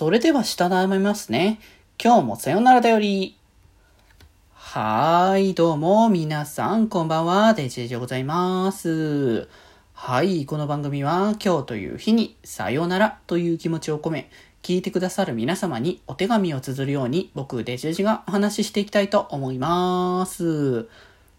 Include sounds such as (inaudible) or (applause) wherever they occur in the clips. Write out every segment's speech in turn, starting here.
それでは下頼みますね。今日もさよならだより。はーい、どうも、皆さん、こんばんは、デジェジでございます。はい、この番組は、今日という日に、さよならという気持ちを込め、聞いてくださる皆様にお手紙を綴るように、僕、デジェジがお話ししていきたいと思います。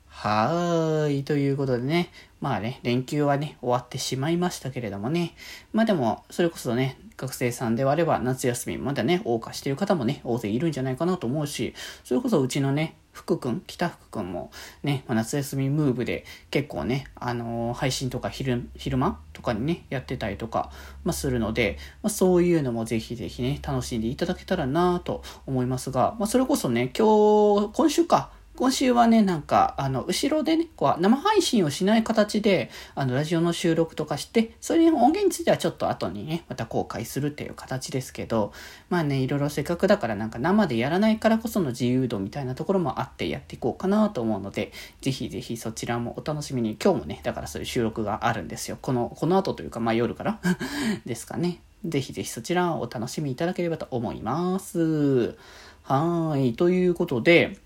はーい。ということでね。まあね、連休はね、終わってしまいましたけれどもね。まあでも、それこそね、学生さんであれば夏休みまだね、謳歌してる方もね、大勢いるんじゃないかなと思うし、それこそうちのね、福くん、北福くんもね、ま、夏休みムーブで結構ね、あのー、配信とか昼、昼間とかにね、やってたりとか、まあ、するので、まあ、そういうのもぜひぜひね、楽しんでいただけたらなと思いますが、まあ、それこそね、今日、今週か、今週はね、なんか、あの、後ろでね、こう、生配信をしない形で、あの、ラジオの収録とかして、それの音源についてはちょっと後にね、また公開するっていう形ですけど、まあね、いろいろせっかくだからなんか生でやらないからこその自由度みたいなところもあってやっていこうかなと思うので、ぜひぜひそちらもお楽しみに、今日もね、だからそういう収録があるんですよ。この、この後というか、まあ夜から (laughs) ですかね。ぜひぜひそちらをお楽しみいただければと思います。はい。ということで、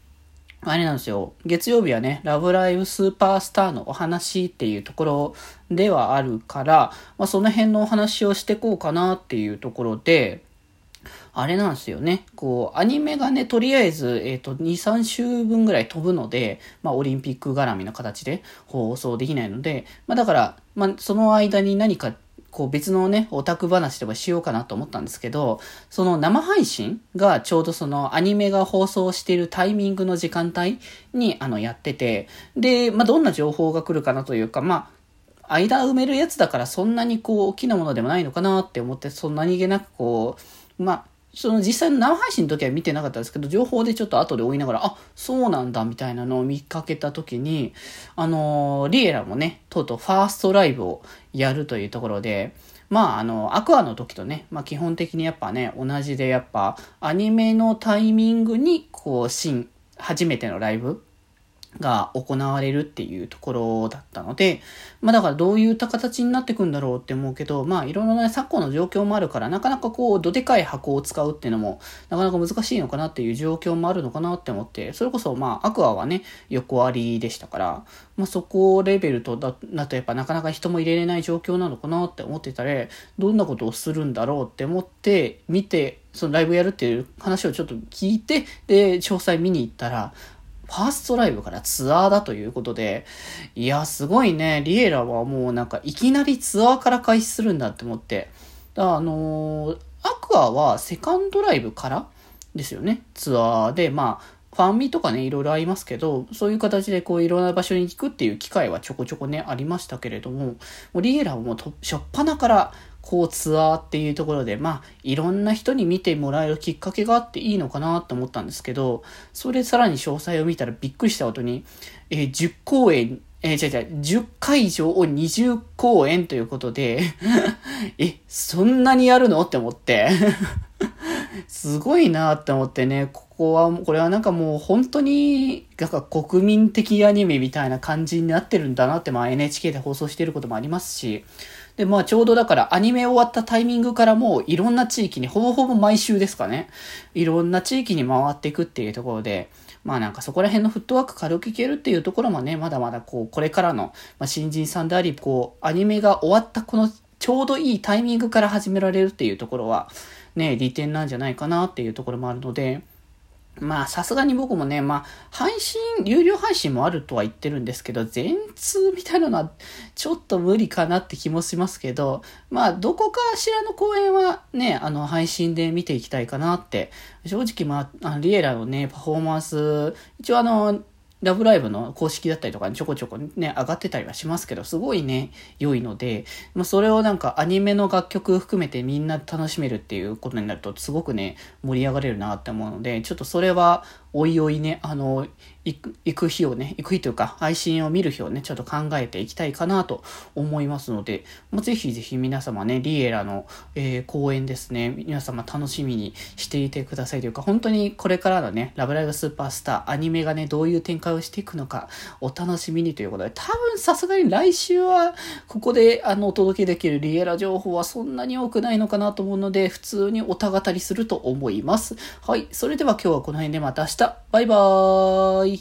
あれなんですよ。月曜日はね、ラブライブスーパースターのお話っていうところではあるから、まあ、その辺のお話をしてこうかなっていうところで、あれなんですよね。こう、アニメがね、とりあえず、えっ、ー、と、2、3週分ぐらい飛ぶので、まあ、オリンピック絡みの形で放送できないので、まあ、だから、まあ、その間に何かこう別のね、オタク話でもしようかなと思ったんですけど、その生配信がちょうどそのアニメが放送しているタイミングの時間帯にあのやってて、で、まあどんな情報が来るかなというか、まあ、間埋めるやつだからそんなにこう大きなものでもないのかなって思って、そんなにげなくこう、まあ、その実際の生配信の時は見てなかったですけど、情報でちょっと後で追いながら、あ、そうなんだみたいなのを見かけた時に、あのー、リエラもね、とうとうファーストライブをやるというところで、まあ、あの、アクアの時とね、まあ基本的にやっぱね、同じでやっぱ、アニメのタイミングに、こう、新、初めてのライブが行われるっていうところだったので、まあだからどういった形になってくんだろうって思うけど、まあいろいろな昨今の状況もあるから、なかなかこう、どでかい箱を使うっていうのも、なかなか難しいのかなっていう状況もあるのかなって思って、それこそまあアクアはね、横ありでしたから、まあそこレベルとだだとやっぱなかなか人も入れれない状況なのかなって思ってたら、どんなことをするんだろうって思って、見て、そのライブやるっていう話をちょっと聞いて、で、詳細見に行ったら、ファーストライブからツアーだということで、いや、すごいね、リエラはもうなんかいきなりツアーから開始するんだって思って。だあのー、アクアはセカンドライブからですよね、ツアーで、まあ、ファンミとかね、いろいろありますけど、そういう形でこういろんな場所に行くっていう機会はちょこちょこね、ありましたけれども、もうリエラはもうと、しょっぱなからこうツアーっていうところで、まあ、いろんな人に見てもらえるきっかけがあっていいのかなと思ったんですけど、それさらに詳細を見たらびっくりしたことに、えー、10公演、えー、違う違う、10会場を20公演ということで (laughs) え、そんなにやるの？って思って。(laughs) すごいなって思ってね、ここは、これはなんかもう本当に、なんか国民的アニメみたいな感じになってるんだなって、まあ NHK で放送してることもありますし、で、まあちょうどだからアニメ終わったタイミングからもういろんな地域に、ほぼほぼ毎週ですかね。いろんな地域に回っていくっていうところで、まあなんかそこら辺のフットワーク軽くいけるっていうところもね、まだまだこう、これからの、ま、新人さんであり、こう、アニメが終わったこのちょうどいいタイミングから始められるっていうところは、ね、利点なんじゃないかなっていうところもあるので、まあ、さすがに僕もね、まあ、配信、有料配信もあるとは言ってるんですけど、全通みたいなのは、ちょっと無理かなって気もしますけど、まあ、どこかしらの公演はね、あの、配信で見ていきたいかなって、正直、まあ、リエラのね、パフォーマンス、一応あの、ラブライブの公式だったりとかにちょこちょこね、上がってたりはしますけど、すごいね、良いので、まあ、それをなんかアニメの楽曲含めてみんな楽しめるっていうことになると、すごくね、盛り上がれるなって思うので、ちょっとそれは、おいおいね、あの、行く行く日をね、行く日というか、配信を見る日をね、ちょっと考えていきたいかなと思いますので、まあ、ぜひぜひ皆様ね、リエラの、えー、公演ですね、皆様楽しみにしていてくださいというか、本当にこれからのね、ラブライブスーパースター、アニメがね、どういう展開をしていくのか、お楽しみにということで、多分さすがに来週は、ここで、あの、お届けできるリエラ情報はそんなに多くないのかなと思うので、普通におたがたりすると思います。はい。それでは今日はこの辺でまた明日。バイバーイ。